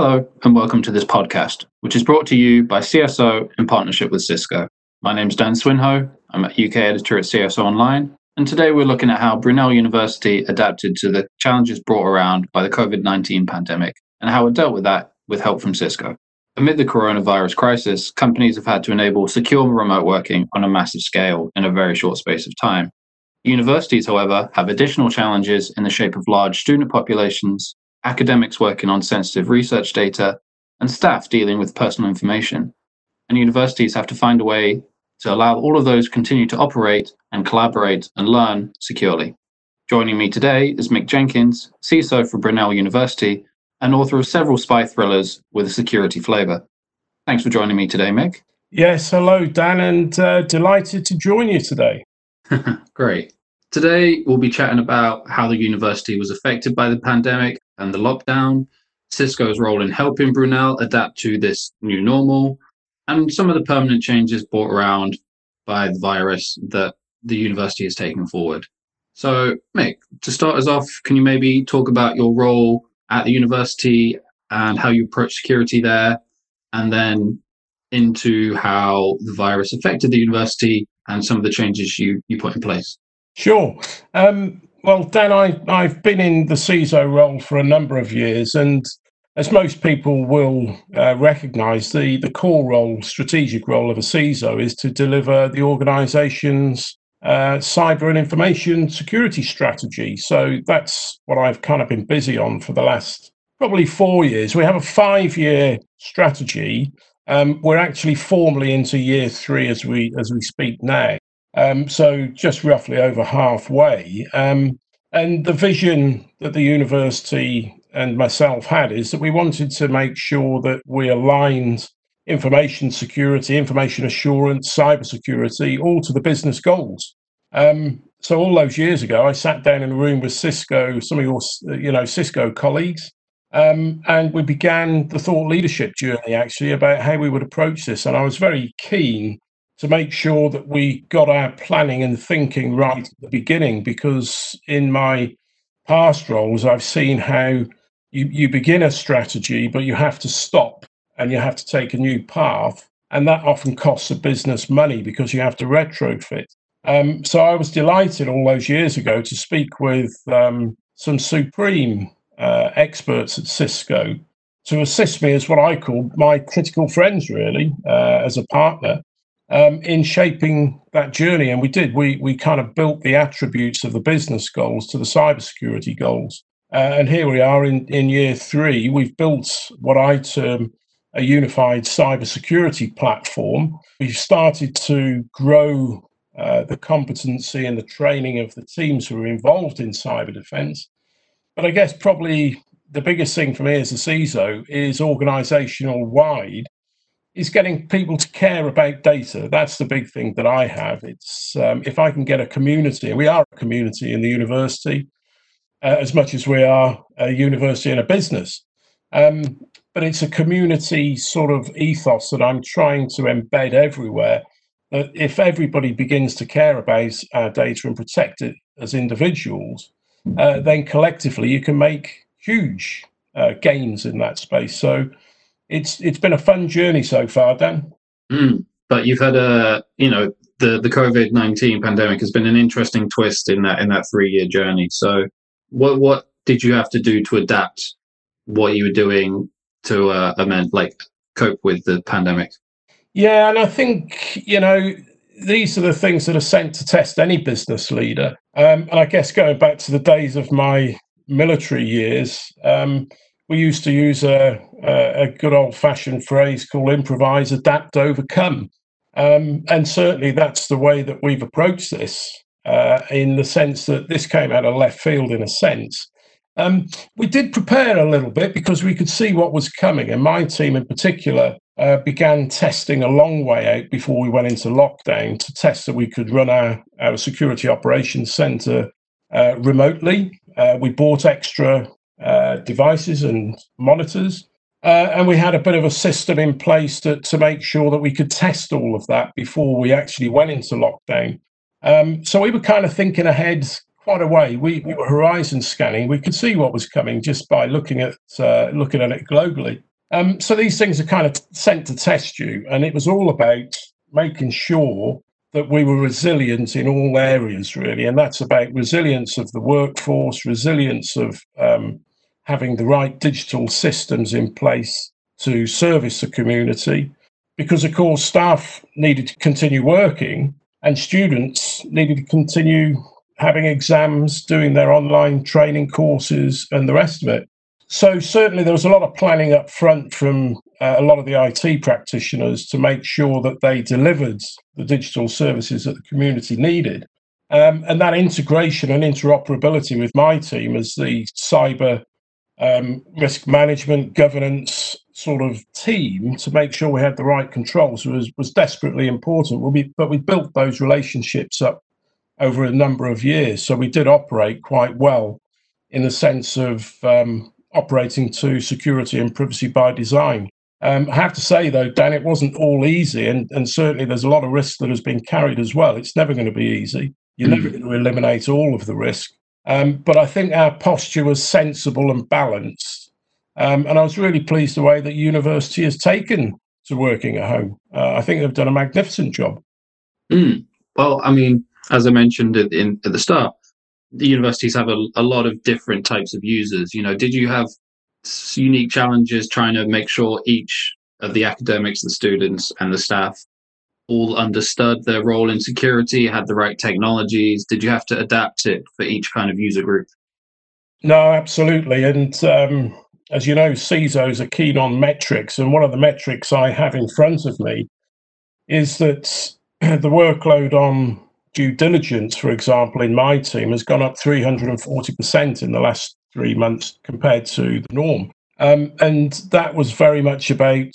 Hello, and welcome to this podcast, which is brought to you by CSO in partnership with Cisco. My name is Dan Swinhoe. I'm a UK editor at CSO Online, and today we're looking at how Brunel University adapted to the challenges brought around by the COVID 19 pandemic and how it dealt with that with help from Cisco. Amid the coronavirus crisis, companies have had to enable secure remote working on a massive scale in a very short space of time. Universities, however, have additional challenges in the shape of large student populations, academics working on sensitive research data, and staff dealing with personal information. And universities have to find a way to allow all of those continue to operate and collaborate and learn securely. Joining me today is Mick Jenkins, CISO for Brunel University and author of several spy thrillers with a security flavour. Thanks for joining me today, Mick. Yes, hello, Dan, and uh, delighted to join you today. Great. Today, we'll be chatting about how the university was affected by the pandemic and the lockdown, Cisco's role in helping Brunel adapt to this new normal, and some of the permanent changes brought around by the virus that the university has taken forward. So, Mick, to start us off, can you maybe talk about your role at the university and how you approach security there, and then into how the virus affected the university and some of the changes you, you put in place? Sure. Um, well, Dan, I, I've been in the CISO role for a number of years, and as most people will uh, recognize, the, the core role, strategic role of a CISO is to deliver the organization's uh, cyber and information security strategy. So that's what I've kind of been busy on for the last probably four years. We have a five year strategy. Um, we're actually formally into year three as we as we speak now. Um, so just roughly over halfway. Um, and the vision that the university and myself had is that we wanted to make sure that we aligned information security, information assurance, cybersecurity, all to the business goals. Um, so all those years ago, I sat down in a room with Cisco, some of your, you know, Cisco colleagues, um, and we began the thought leadership journey actually about how we would approach this. And I was very keen to make sure that we got our planning and thinking right at the beginning because in my past roles i've seen how you, you begin a strategy but you have to stop and you have to take a new path and that often costs a business money because you have to retrofit. Um, so i was delighted all those years ago to speak with um, some supreme uh, experts at cisco to assist me as what i call my critical friends really uh, as a partner um, in shaping that journey. And we did. We we kind of built the attributes of the business goals to the cybersecurity goals. Uh, and here we are in, in year three. We've built what I term a unified cybersecurity platform. We've started to grow uh, the competency and the training of the teams who are involved in cyber defense. But I guess probably the biggest thing for me as a CISO is organizational wide is getting people to care about data. That's the big thing that I have. It's um, if I can get a community, and we are a community in the university, uh, as much as we are a university and a business. Um, but it's a community sort of ethos that I'm trying to embed everywhere. That if everybody begins to care about our data and protect it as individuals, uh, then collectively you can make huge uh, gains in that space. So it's it's been a fun journey so far, Dan. Mm, but you've had a you know the the COVID nineteen pandemic has been an interesting twist in that in that three year journey. So what what did you have to do to adapt what you were doing to uh, amend like cope with the pandemic? Yeah, and I think you know these are the things that are sent to test any business leader. Um, and I guess going back to the days of my military years, um, we used to use a, a, a good old fashioned phrase called improvise, adapt, overcome. Um, and certainly that's the way that we've approached this, uh, in the sense that this came out of left field in a sense. Um, we did prepare a little bit because we could see what was coming, and my team in particular uh, began testing a long way out before we went into lockdown to test that we could run our, our security operations center uh, remotely. Uh, we bought extra uh, devices and monitors. Uh, and we had a bit of a system in place to, to make sure that we could test all of that before we actually went into lockdown. Um, so we were kind of thinking ahead quite a way. We, we were horizon scanning. We could see what was coming just by looking at uh, looking at it globally. Um, so these things are kind of sent to test you, and it was all about making sure that we were resilient in all areas, really, and that's about resilience of the workforce, resilience of um, having the right digital systems in place to service the community, because of course staff needed to continue working and students needed to continue having exams, doing their online training courses, and the rest of it. So certainly there was a lot of planning up front from uh, a lot of the IT practitioners to make sure that they delivered the digital services that the community needed. Um, and that integration and interoperability with my team as the cyber um, risk management governance sort of team to make sure we had the right controls was was desperately important. we, but we built those relationships up over a number of years, so we did operate quite well in the sense of um, operating to security and privacy by design. Um, I have to say, though, Dan, it wasn't all easy, and, and certainly there's a lot of risk that has been carried as well. It's never going to be easy. You're mm. never going to eliminate all of the risk. Um, but I think our posture was sensible and balanced. Um, and I was really pleased the way that university has taken to working at home. Uh, I think they've done a magnificent job. Mm. Well, I mean, as I mentioned in, at the start, the universities have a, a lot of different types of users. You know, did you have unique challenges trying to make sure each of the academics, the students, and the staff all understood their role in security, had the right technologies? Did you have to adapt it for each kind of user group? No, absolutely. And um, as you know, CISOs are keen on metrics. And one of the metrics I have in front of me is that the workload on due diligence, for example, in my team has gone up 340% in the last three months compared to the norm. Um, and that was very much about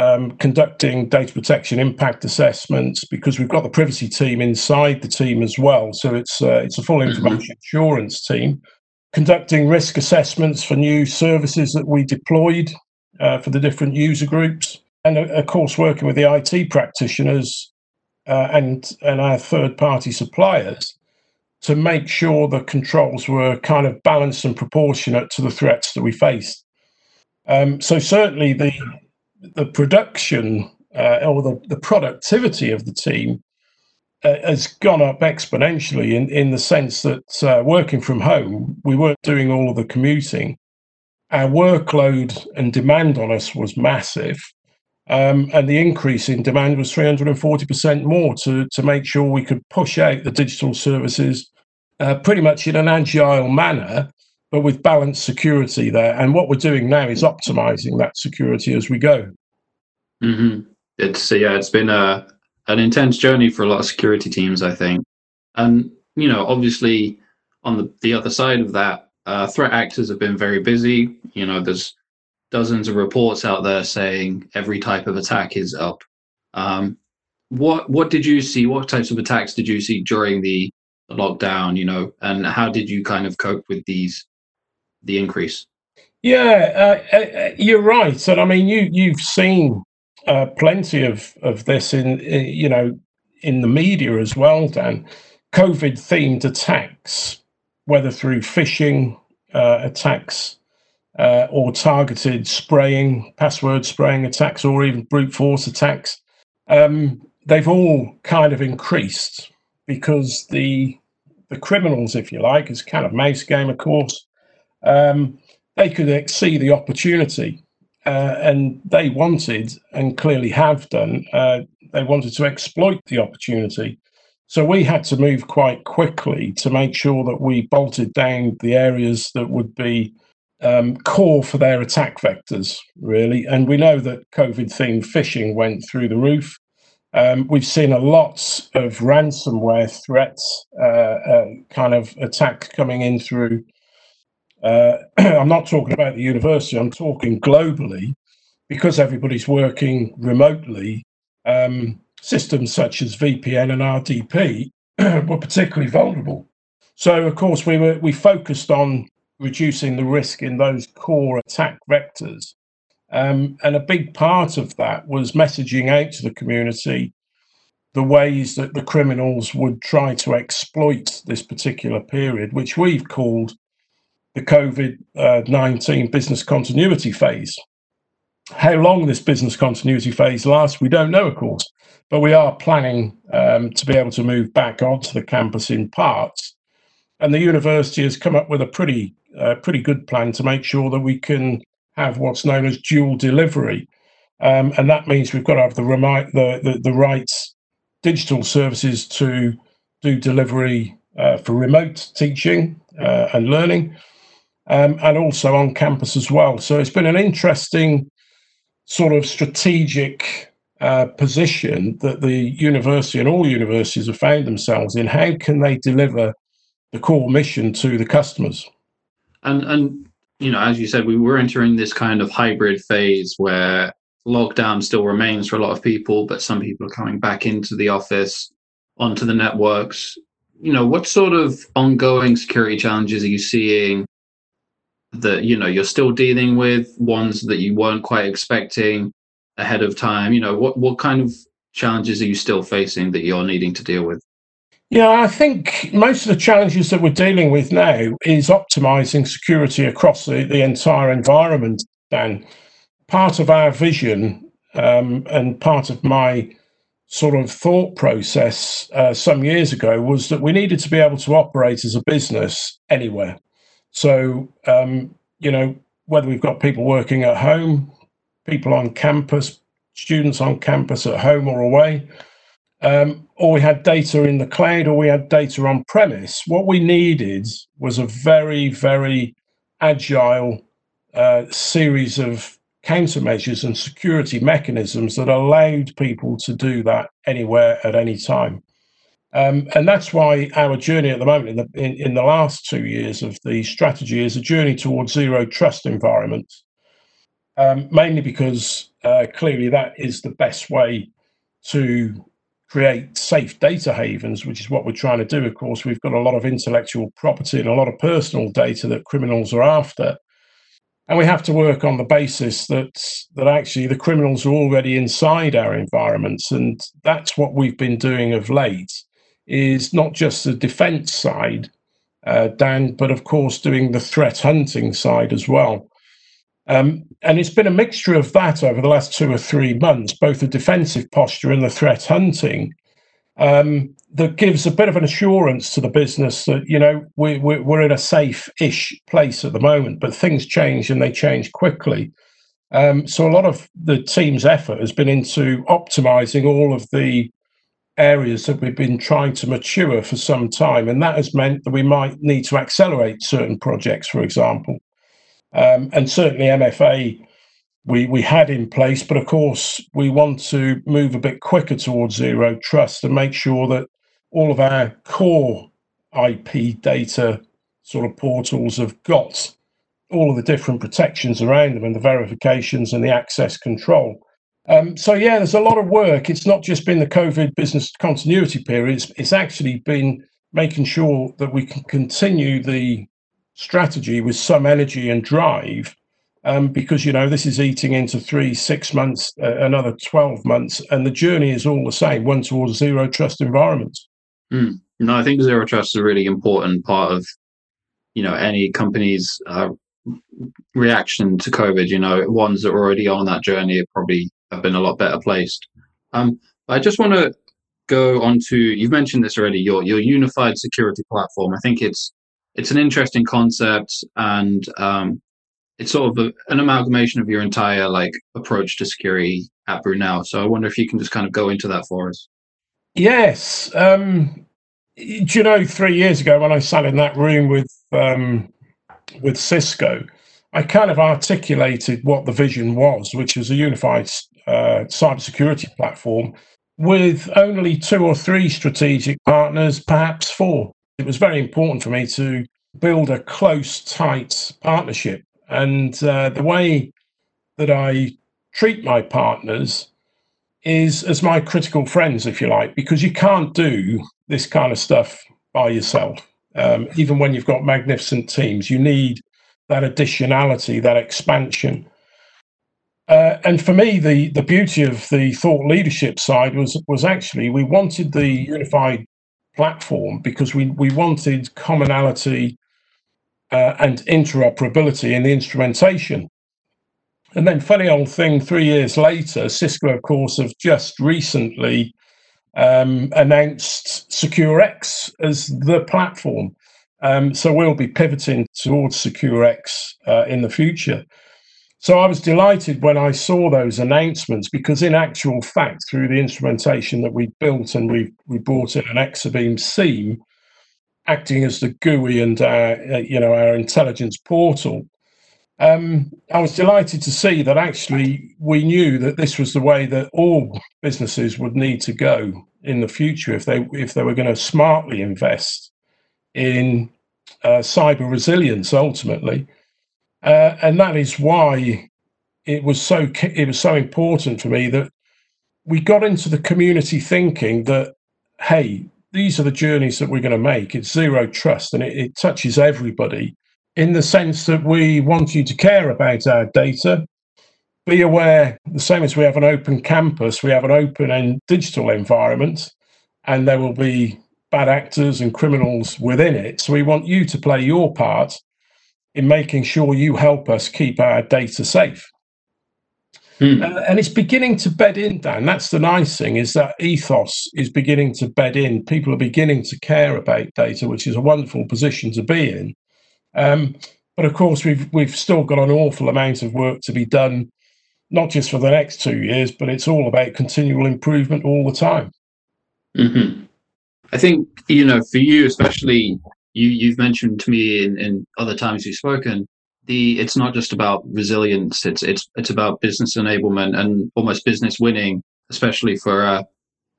um, conducting data protection impact assessments because we've got the privacy team inside the team as well. So it's uh, it's a full mm-hmm. information assurance team conducting risk assessments for new services that we deployed uh, for the different user groups, and uh, of course working with the IT practitioners uh, and and our third party suppliers to make sure the controls were kind of balanced and proportionate to the threats that we faced. Um, so certainly the the production uh, or the, the productivity of the team uh, has gone up exponentially in, in the sense that uh, working from home, we weren't doing all of the commuting. Our workload and demand on us was massive. Um, and the increase in demand was 340% more to, to make sure we could push out the digital services uh, pretty much in an agile manner but with balanced security there. And what we're doing now is optimizing that security as we go. Mm-hmm. It's yeah, it's been a an intense journey for a lot of security teams, I think. And you know, obviously, on the the other side of that, uh, threat actors have been very busy. You know, there's dozens of reports out there saying every type of attack is up. Um, what what did you see? What types of attacks did you see during the lockdown? You know, and how did you kind of cope with these the increase. Yeah, uh, uh, you're right. And I mean, you you've seen uh, plenty of of this in, in, you know in the media as well, Dan. COVID themed attacks, whether through phishing uh, attacks uh, or targeted spraying, password spraying attacks, or even brute force attacks, um, they've all kind of increased because the the criminals, if you like, is kind of mouse game, of course um, they could see the opportunity uh, and they wanted and clearly have done uh, they wanted to exploit the opportunity. So we had to move quite quickly to make sure that we bolted down the areas that would be um, core for their attack vectors really. And we know that covid themed phishing went through the roof. Um, we've seen a lot of ransomware threats uh, uh kind of attack coming in through uh, I'm not talking about the university, I'm talking globally because everybody's working remotely. Um, systems such as VPN and RDP were particularly vulnerable. So, of course, we were we focused on reducing the risk in those core attack vectors. Um, and a big part of that was messaging out to the community the ways that the criminals would try to exploit this particular period, which we've called the COVID uh, 19 business continuity phase. How long this business continuity phase lasts, we don't know, of course, but we are planning um, to be able to move back onto the campus in parts. And the university has come up with a pretty, uh, pretty good plan to make sure that we can have what's known as dual delivery. Um, and that means we've got to have the, remi- the, the, the right digital services to do delivery uh, for remote teaching uh, and learning, um, and also on campus as well. So it's been an interesting sort of strategic uh, position that the university and all universities have found themselves in. How can they deliver the core mission to the customers? And and you know, as you said, we were entering this kind of hybrid phase where lockdown still remains for a lot of people, but some people are coming back into the office, onto the networks. You know, what sort of ongoing security challenges are you seeing that you know you're still dealing with, ones that you weren't quite expecting ahead of time? You know, what what kind of challenges are you still facing that you're needing to deal with? Yeah, I think most of the challenges that we're dealing with now is optimizing security across the, the entire environment, Dan part of our vision um, and part of my sort of thought process uh, some years ago was that we needed to be able to operate as a business anywhere. So, um, you know, whether we've got people working at home, people on campus, students on campus at home or away, um, or we had data in the cloud or we had data on premise, what we needed was a very, very agile uh, series of countermeasures and security mechanisms that allowed people to do that anywhere at any time. Um, and that's why our journey at the moment, in the, in, in the last two years of the strategy, is a journey towards zero trust environments, um, mainly because uh, clearly that is the best way to create safe data havens, which is what we're trying to do. Of course, we've got a lot of intellectual property and a lot of personal data that criminals are after. And we have to work on the basis that that actually the criminals are already inside our environments and that's what we've been doing of late is not just the defense side uh, dan but of course doing the threat hunting side as well um, and it's been a mixture of that over the last two or three months both the defensive posture and the threat hunting um, that gives a bit of an assurance to the business that you know we, we, we're in a safe-ish place at the moment, but things change and they change quickly. Um, so a lot of the team's effort has been into optimizing all of the areas that we've been trying to mature for some time, and that has meant that we might need to accelerate certain projects, for example. Um, and certainly MFA we we had in place, but of course we want to move a bit quicker towards zero trust and make sure that all of our core IP data sort of portals have got all of the different protections around them and the verifications and the access control. Um, so yeah, there's a lot of work. It's not just been the COVID business continuity period. It's, it's actually been making sure that we can continue the strategy with some energy and drive um, because you know this is eating into three, six months, uh, another twelve months, and the journey is all the same, one towards zero trust environments. Mm. No, I think zero trust is a really important part of you know any company's uh, reaction to COVID. You know, ones that are already on that journey probably have been a lot better placed. Um, I just want to go on to you've mentioned this already. Your your unified security platform. I think it's it's an interesting concept and um, it's sort of a, an amalgamation of your entire like approach to security at Brunel. So I wonder if you can just kind of go into that for us. Yes. Um, do you know, three years ago when I sat in that room with um, with Cisco, I kind of articulated what the vision was, which was a unified uh, cybersecurity platform with only two or three strategic partners, perhaps four. It was very important for me to build a close, tight partnership and uh, the way that I treat my partners is as my critical friends, if you like, because you can't do this kind of stuff by yourself. Um, even when you've got magnificent teams, you need that additionality, that expansion. Uh, and for me, the the beauty of the thought leadership side was was actually we wanted the unified platform because we we wanted commonality uh, and interoperability in the instrumentation. And then, funny old thing, three years later, Cisco, of course, have just recently um, announced SecureX as the platform. Um, so we'll be pivoting towards SecureX uh, in the future. So I was delighted when I saw those announcements because, in actual fact, through the instrumentation that we built and we we brought in an Exabeam SIEM, acting as the GUI and our, uh, you know our intelligence portal. Um, I was delighted to see that actually we knew that this was the way that all businesses would need to go in the future if they if they were going to smartly invest in uh, cyber resilience ultimately. Uh, and that is why it was so it was so important for me that we got into the community thinking that hey these are the journeys that we're going to make it's zero trust and it, it touches everybody in the sense that we want you to care about our data be aware the same as we have an open campus we have an open and digital environment and there will be bad actors and criminals within it so we want you to play your part in making sure you help us keep our data safe. Hmm. And it's beginning to bed in, Dan. That's the nice thing is that ethos is beginning to bed in. People are beginning to care about data, which is a wonderful position to be in. Um, but of course, we've we've still got an awful amount of work to be done, not just for the next two years, but it's all about continual improvement all the time. Mm-hmm. I think you know, for you especially, you you've mentioned to me in, in other times you've spoken the it's not just about resilience it's it's it's about business enablement and almost business winning especially for uh,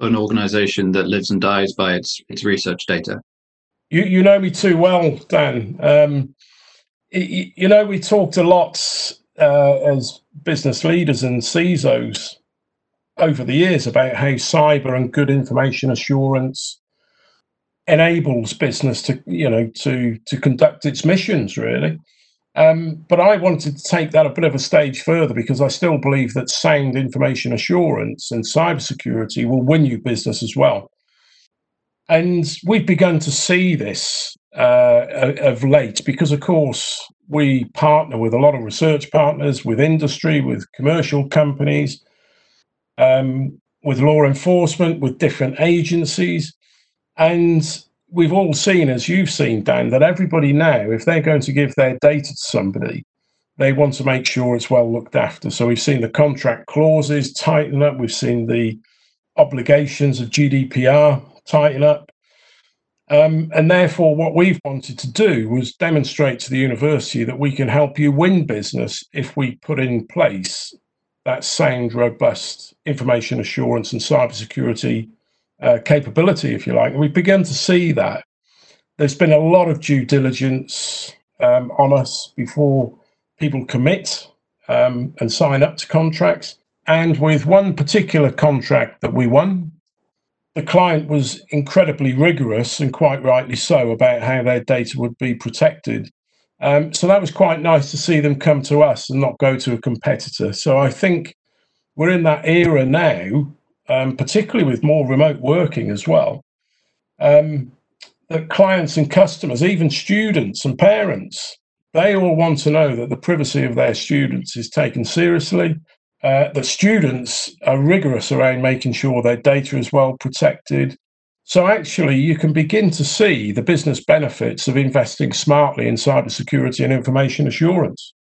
an organization that lives and dies by its its research data you you know me too well dan um, you know we talked a lot uh, as business leaders and CISOs over the years about how cyber and good information assurance enables business to you know to to conduct its missions really um, but I wanted to take that a bit of a stage further because I still believe that sound information assurance and cybersecurity will win you business as well. And we've begun to see this uh, of late because, of course, we partner with a lot of research partners, with industry, with commercial companies, um, with law enforcement, with different agencies. And we've all seen, as you've seen, Dan, that everybody now, if they're going to give their data to somebody, they want to make sure it's well looked after. So we've seen the contract clauses tighten up. We've seen the obligations of GDPR tighten up. Um, and therefore, what we've wanted to do was demonstrate to the university that we can help you win business if we put in place that sound, robust information assurance and cybersecurity uh, capability, if you like. And we've begun to see that. There's been a lot of due diligence um, on us before people commit um, and sign up to contracts. And with one particular contract that we won, the client was incredibly rigorous and quite rightly so about how their data would be protected. Um, so that was quite nice to see them come to us and not go to a competitor. So I think we're in that era now um, particularly with more remote working as well, um, that clients and customers, even students and parents, they all want to know that the privacy of their students is taken seriously. Uh, that students are rigorous around making sure their data is well protected. So actually, you can begin to see the business benefits of investing smartly in cybersecurity and information assurance.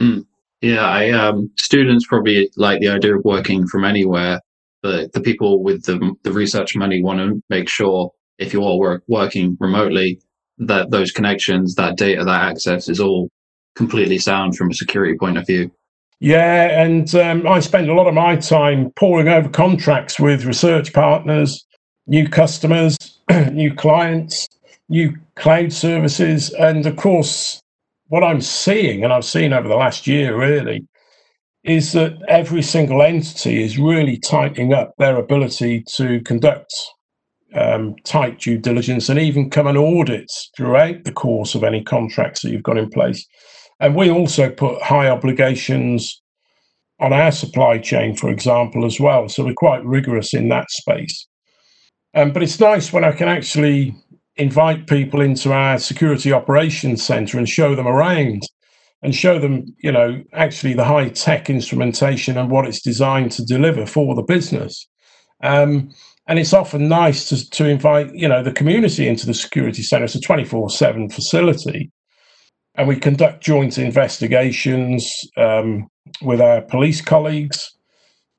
Mm. Yeah, I um, students probably like the idea of working from anywhere but the people with the, the research money want to make sure if you're work, working remotely that those connections, that data, that access is all completely sound from a security point of view. Yeah, and um, I spend a lot of my time poring over contracts with research partners, new customers, new clients, new cloud services, and of course, what I'm seeing, and I've seen over the last year really, is that every single entity is really tightening up their ability to conduct um, tight due diligence and even come and audit throughout the course of any contracts that you've got in place. And we also put high obligations on our supply chain, for example, as well. So we're quite rigorous in that space. Um, but it's nice when I can actually invite people into our security operations center and show them around and show them, you know, actually the high tech instrumentation and what it's designed to deliver for the business. Um, and it's often nice to, to invite, you know, the community into the security center. It's a 24 7 facility. And we conduct joint investigations um, with our police colleagues.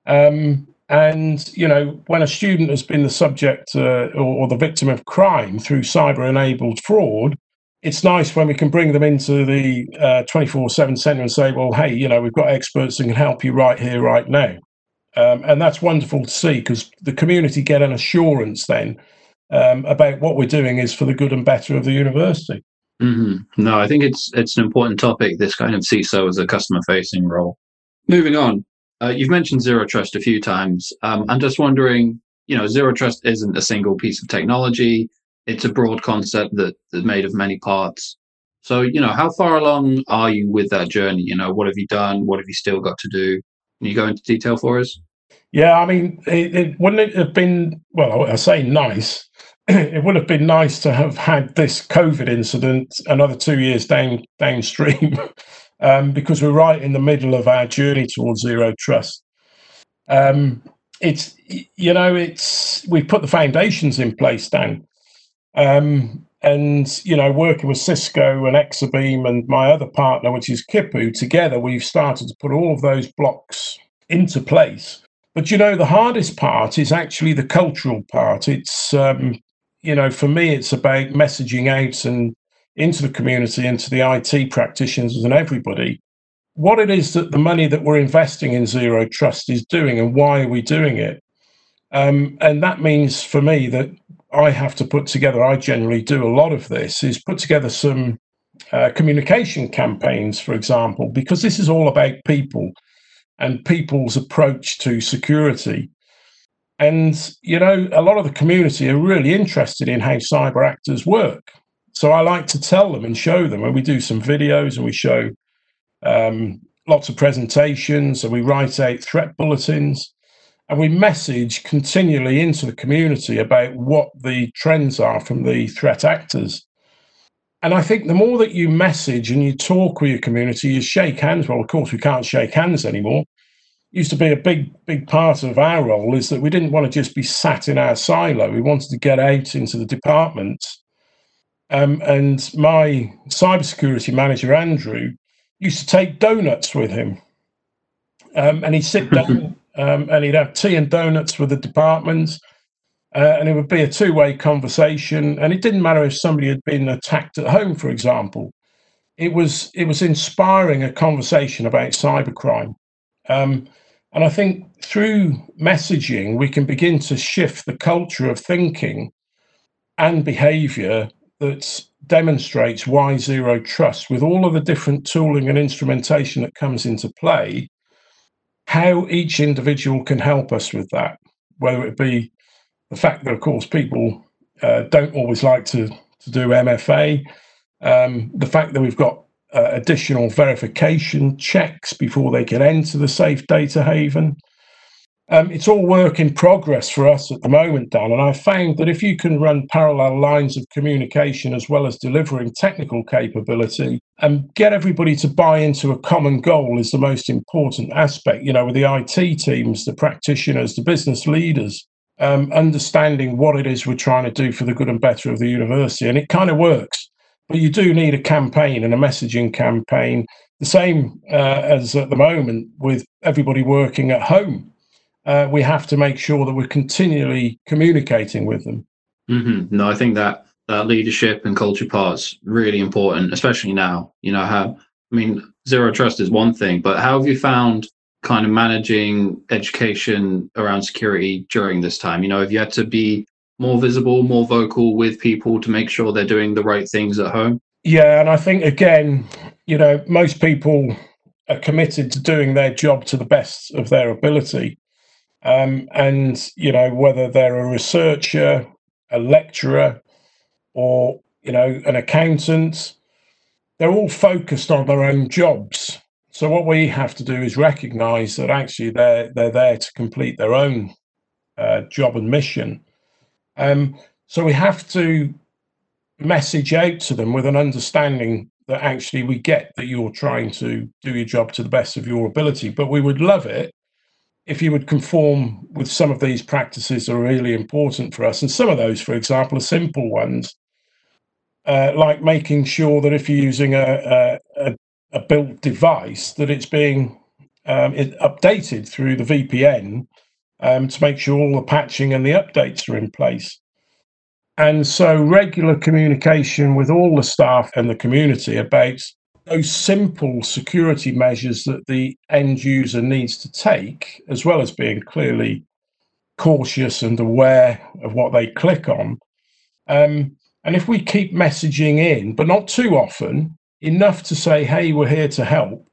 Um, and, you know, when a student has been the subject uh, or, or the victim of crime through cyber enabled fraud, it's nice when we can bring them into the uh, 24 uh, 7 center and say, well, hey, you know, we've got experts that can help you right here, right now. Um, and that's wonderful to see because the community get an assurance then um, about what we're doing is for the good and better of the university. Mm-hmm. No, I think it's it's an important topic. This kind of CISO as a customer facing role. Moving on, uh, you've mentioned zero trust a few times. Um, I'm just wondering, you know, zero trust isn't a single piece of technology it's a broad concept that is made of many parts. So, you know, how far along are you with that journey? You know, what have you done? What have you still got to do? Can you go into detail for us? Yeah, I mean, it, it wouldn't it have been well? I say nice. it would have been nice to have had this COVID incident another two years down downstream, um, because we're right in the middle of our journey towards zero trust. Um, it's you know, it's we've put the foundations in place, Dan. Um, and you know, working with Cisco and Exabeam and my other partner, which is Kipu, together we've started to put all of those blocks into place. But you know, the hardest part is actually the cultural part. It's um, you know, for me, it's about messaging out and into the community, into the IT practitioners and everybody, what it is that the money that we're investing in Zero Trust is doing and why are we doing it. Um, and that means for me that I have to put together, I generally do a lot of this, is put together some uh, communication campaigns, for example, because this is all about people and people's approach to security. And, you know, a lot of the community are really interested in how cyber actors work. So I like to tell them and show them, and we do some videos and we show um, lots of presentations and we write out threat bulletins and we message continually into the community about what the trends are from the threat actors. And I think the more that you message and you talk with your community, you shake hands. Well, of course, we can't shake hands anymore. Used to be a big, big part of our role is that we didn't want to just be sat in our silo. We wanted to get out into the departments. Um, and my cybersecurity manager, Andrew, used to take donuts with him. Um, and he'd sit down um, and he'd have tea and donuts with the departments. Uh, and it would be a two way conversation. And it didn't matter if somebody had been attacked at home, for example. It was it was inspiring a conversation about cybercrime. Um, and I think through messaging, we can begin to shift the culture of thinking and behavior that demonstrates why zero trust, with all of the different tooling and instrumentation that comes into play, how each individual can help us with that, whether it be the fact that, of course, people uh, don't always like to, to do MFA, um, the fact that we've got uh, additional verification checks before they can enter the safe data haven, um, it's all work in progress for us at the moment, Dan. And I found that if you can run parallel lines of communication as well as delivering technical capability and get everybody to buy into a common goal is the most important aspect. You know, with the IT teams, the practitioners, the business leaders, um, understanding what it is we're trying to do for the good and better of the university. And it kind of works. But you do need a campaign and a messaging campaign, the same uh, as at the moment with everybody working at home uh, we have to make sure that we're continually communicating with them. Mm-hmm. No, I think that that leadership and culture part's really important, especially now. You know how I mean, zero trust is one thing, but how have you found kind of managing education around security during this time? You know, have you had to be more visible, more vocal with people to make sure they're doing the right things at home? Yeah, and I think again, you know, most people are committed to doing their job to the best of their ability. Um, and you know whether they're a researcher, a lecturer, or you know an accountant, they're all focused on their own jobs. So what we have to do is recognise that actually they're they're there to complete their own uh, job and mission. Um, so we have to message out to them with an understanding that actually we get that you're trying to do your job to the best of your ability. But we would love it if you would conform with some of these practices that are really important for us. And some of those, for example, are simple ones, uh, like making sure that if you're using a, a, a built device, that it's being um, it updated through the VPN um, to make sure all the patching and the updates are in place. And so, regular communication with all the staff and the community about those simple security measures that the end user needs to take, as well as being clearly cautious and aware of what they click on. Um, and if we keep messaging in, but not too often, enough to say, hey, we're here to help,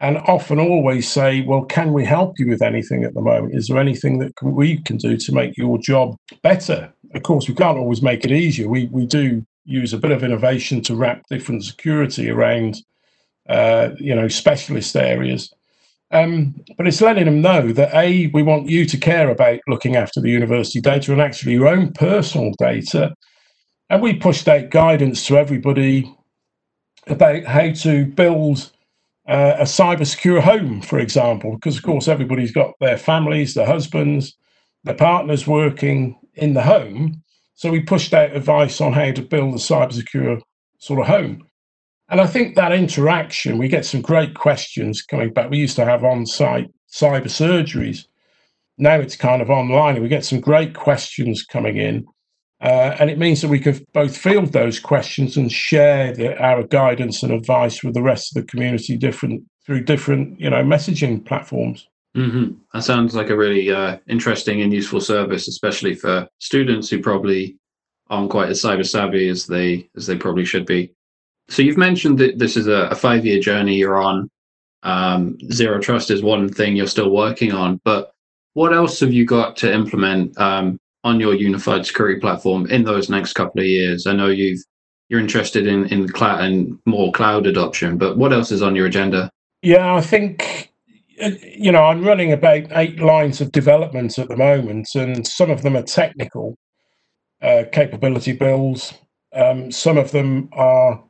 and often always say, well, can we help you with anything at the moment? Is there anything that we can do to make your job better? Of course, we can't always make it easier. We, we do use a bit of innovation to wrap different security around, uh, you know, specialist areas. Um, but it's letting them know that A, we want you to care about looking after the university data and actually your own personal data. And we pushed out guidance to everybody about how to build uh, a cyber secure home, for example, because of course everybody's got their families, their husbands, their partners working in the home. So we pushed out advice on how to build a cyber secure sort of home. And I think that interaction, we get some great questions coming back. We used to have on site cyber surgeries. Now it's kind of online, and we get some great questions coming in. Uh, and it means that we can both field those questions and share the, our guidance and advice with the rest of the community different through different you know messaging platforms mm-hmm. that sounds like a really uh, interesting and useful service especially for students who probably aren't quite as cyber savvy as they as they probably should be so you've mentioned that this is a, a five year journey you're on um, zero trust is one thing you're still working on but what else have you got to implement um, on your unified security platform in those next couple of years? I know you've you're interested in in cloud and more cloud adoption, but what else is on your agenda? Yeah, I think uh, you know I'm running about eight lines of development at the moment, and some of them are technical uh, capability builds. Um, some of them are,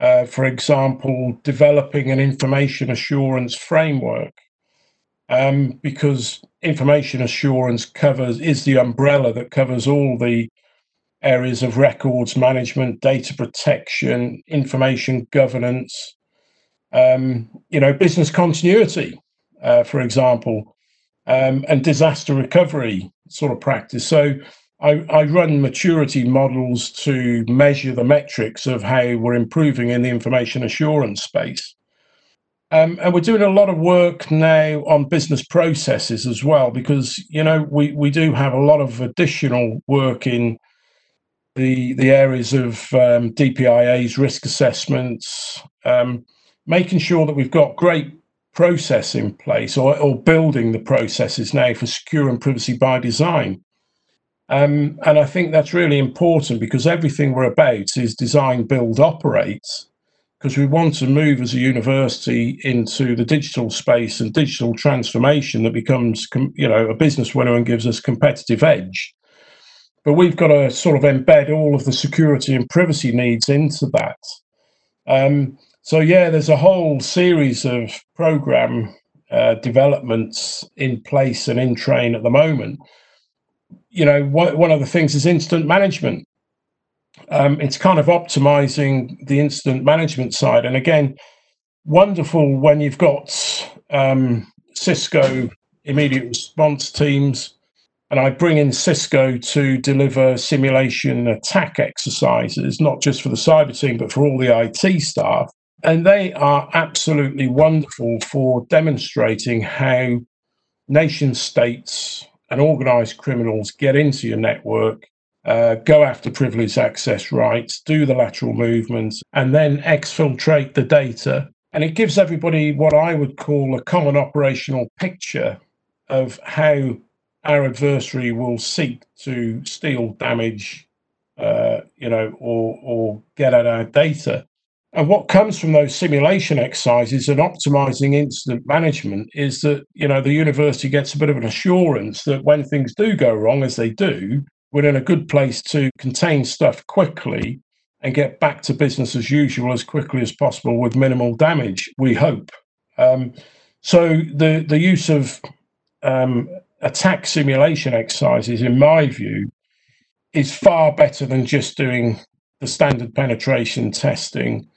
uh, for example, developing an information assurance framework um, because information assurance covers is the umbrella that covers all the areas of records management, data protection, information governance, um, you know, business continuity, uh, for example, um, and disaster recovery sort of practice. So I, I, run maturity models to measure the metrics of how we're improving in the information assurance space. Um, and we're doing a lot of work now on business processes as well, because you know we, we do have a lot of additional work in the the areas of um, DPIA's risk assessments, um, making sure that we've got great process in place, or, or building the processes now for secure and privacy by design. Um, and I think that's really important because everything we're about is design, build, operate because we want to move as a university into the digital space and digital transformation that becomes you know a business winner and gives us competitive edge. But we've got to sort of embed all of the security and privacy needs into that. Um, so yeah there's a whole series of program uh, developments in place and in train at the moment. You know one of the things is incident management um, it's kind of optimizing the incident management side. And again, wonderful when you've got um, Cisco immediate response teams, and I bring in Cisco to deliver simulation attack exercises, not just for the cyber team, but for all the IT staff. And they are absolutely wonderful for demonstrating how nation states and organized criminals get into your network uh, go after privileged access rights, do the lateral movements, and then exfiltrate the data. And it gives everybody what I would call a common operational picture of how our adversary will seek to steal, damage, uh, you know, or or get at our data. And what comes from those simulation exercises and optimizing incident management is that you know the university gets a bit of an assurance that when things do go wrong, as they do, we're in a good place to contain stuff quickly and get back to business as usual as quickly as possible with minimal damage, we hope. Um, so the, the use of um, attack simulation exercises, in my view, is far better than just doing the standard penetration testing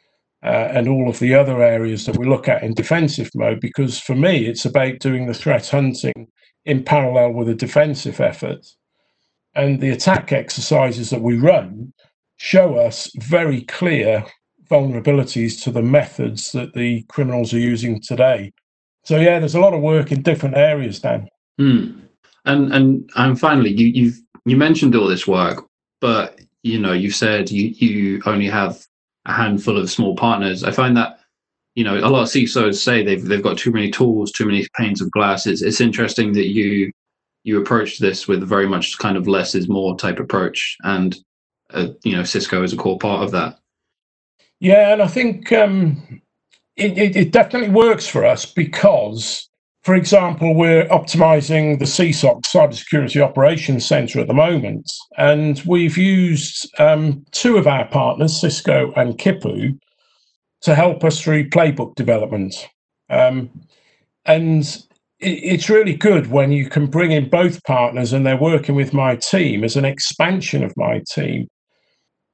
uh, and all of the other areas that we look at in defensive mode. Because for me, it's about doing the threat hunting in parallel with a defensive effort. And the attack exercises that we run show us very clear vulnerabilities to the methods that the criminals are using today. So yeah, there's a lot of work in different areas, Dan. Hmm. And and and finally, you you've you mentioned all this work, but you know you've said you you only have a handful of small partners. I find that you know a lot of CISOs say they've they've got too many tools, too many panes of glass. It's, it's interesting that you you approach this with very much kind of less is more type approach, and uh, you know Cisco is a core part of that. Yeah, and I think um, it, it, it definitely works for us because for example, we're optimizing the CSOC Cybersecurity Operations Center at the moment, and we've used um, two of our partners, Cisco and Kipu, to help us through playbook development. Um, and it's really good when you can bring in both partners and they're working with my team as an expansion of my team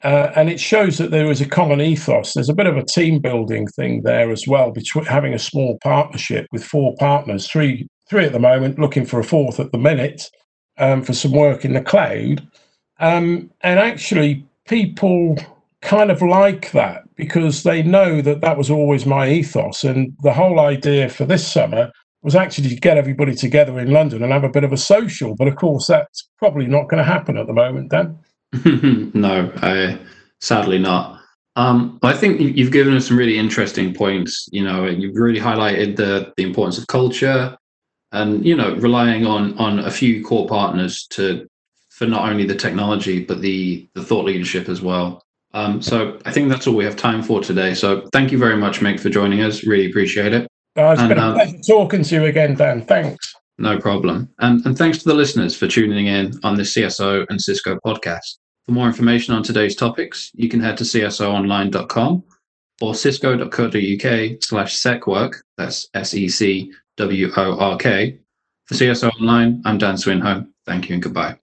uh, and it shows that there is a common ethos. There's a bit of a team building thing there as well, between having a small partnership with four partners, three three at the moment, looking for a fourth at the minute um, for some work in the cloud. Um, and actually, people kind of like that because they know that that was always my ethos. And the whole idea for this summer was actually to get everybody together in London and have a bit of a social. But of course, that's probably not going to happen at the moment, Dan. no, I, sadly not. Um, I think you've given us some really interesting points. You know, you've really highlighted the the importance of culture, and you know, relying on on a few core partners to for not only the technology but the the thought leadership as well. Um, so I think that's all we have time for today. So thank you very much, Mick, for joining us. Really appreciate it. Oh, it's and, been a um, pleasure talking to you again, Dan. Thanks. No problem. And, and thanks to the listeners for tuning in on this CSO and Cisco podcast. For more information on today's topics, you can head to csoonline.com or cisco.co.uk slash secwork, that's S-E-C-W-O-R-K. For CSO Online, I'm Dan Swinhoe. Thank you and goodbye.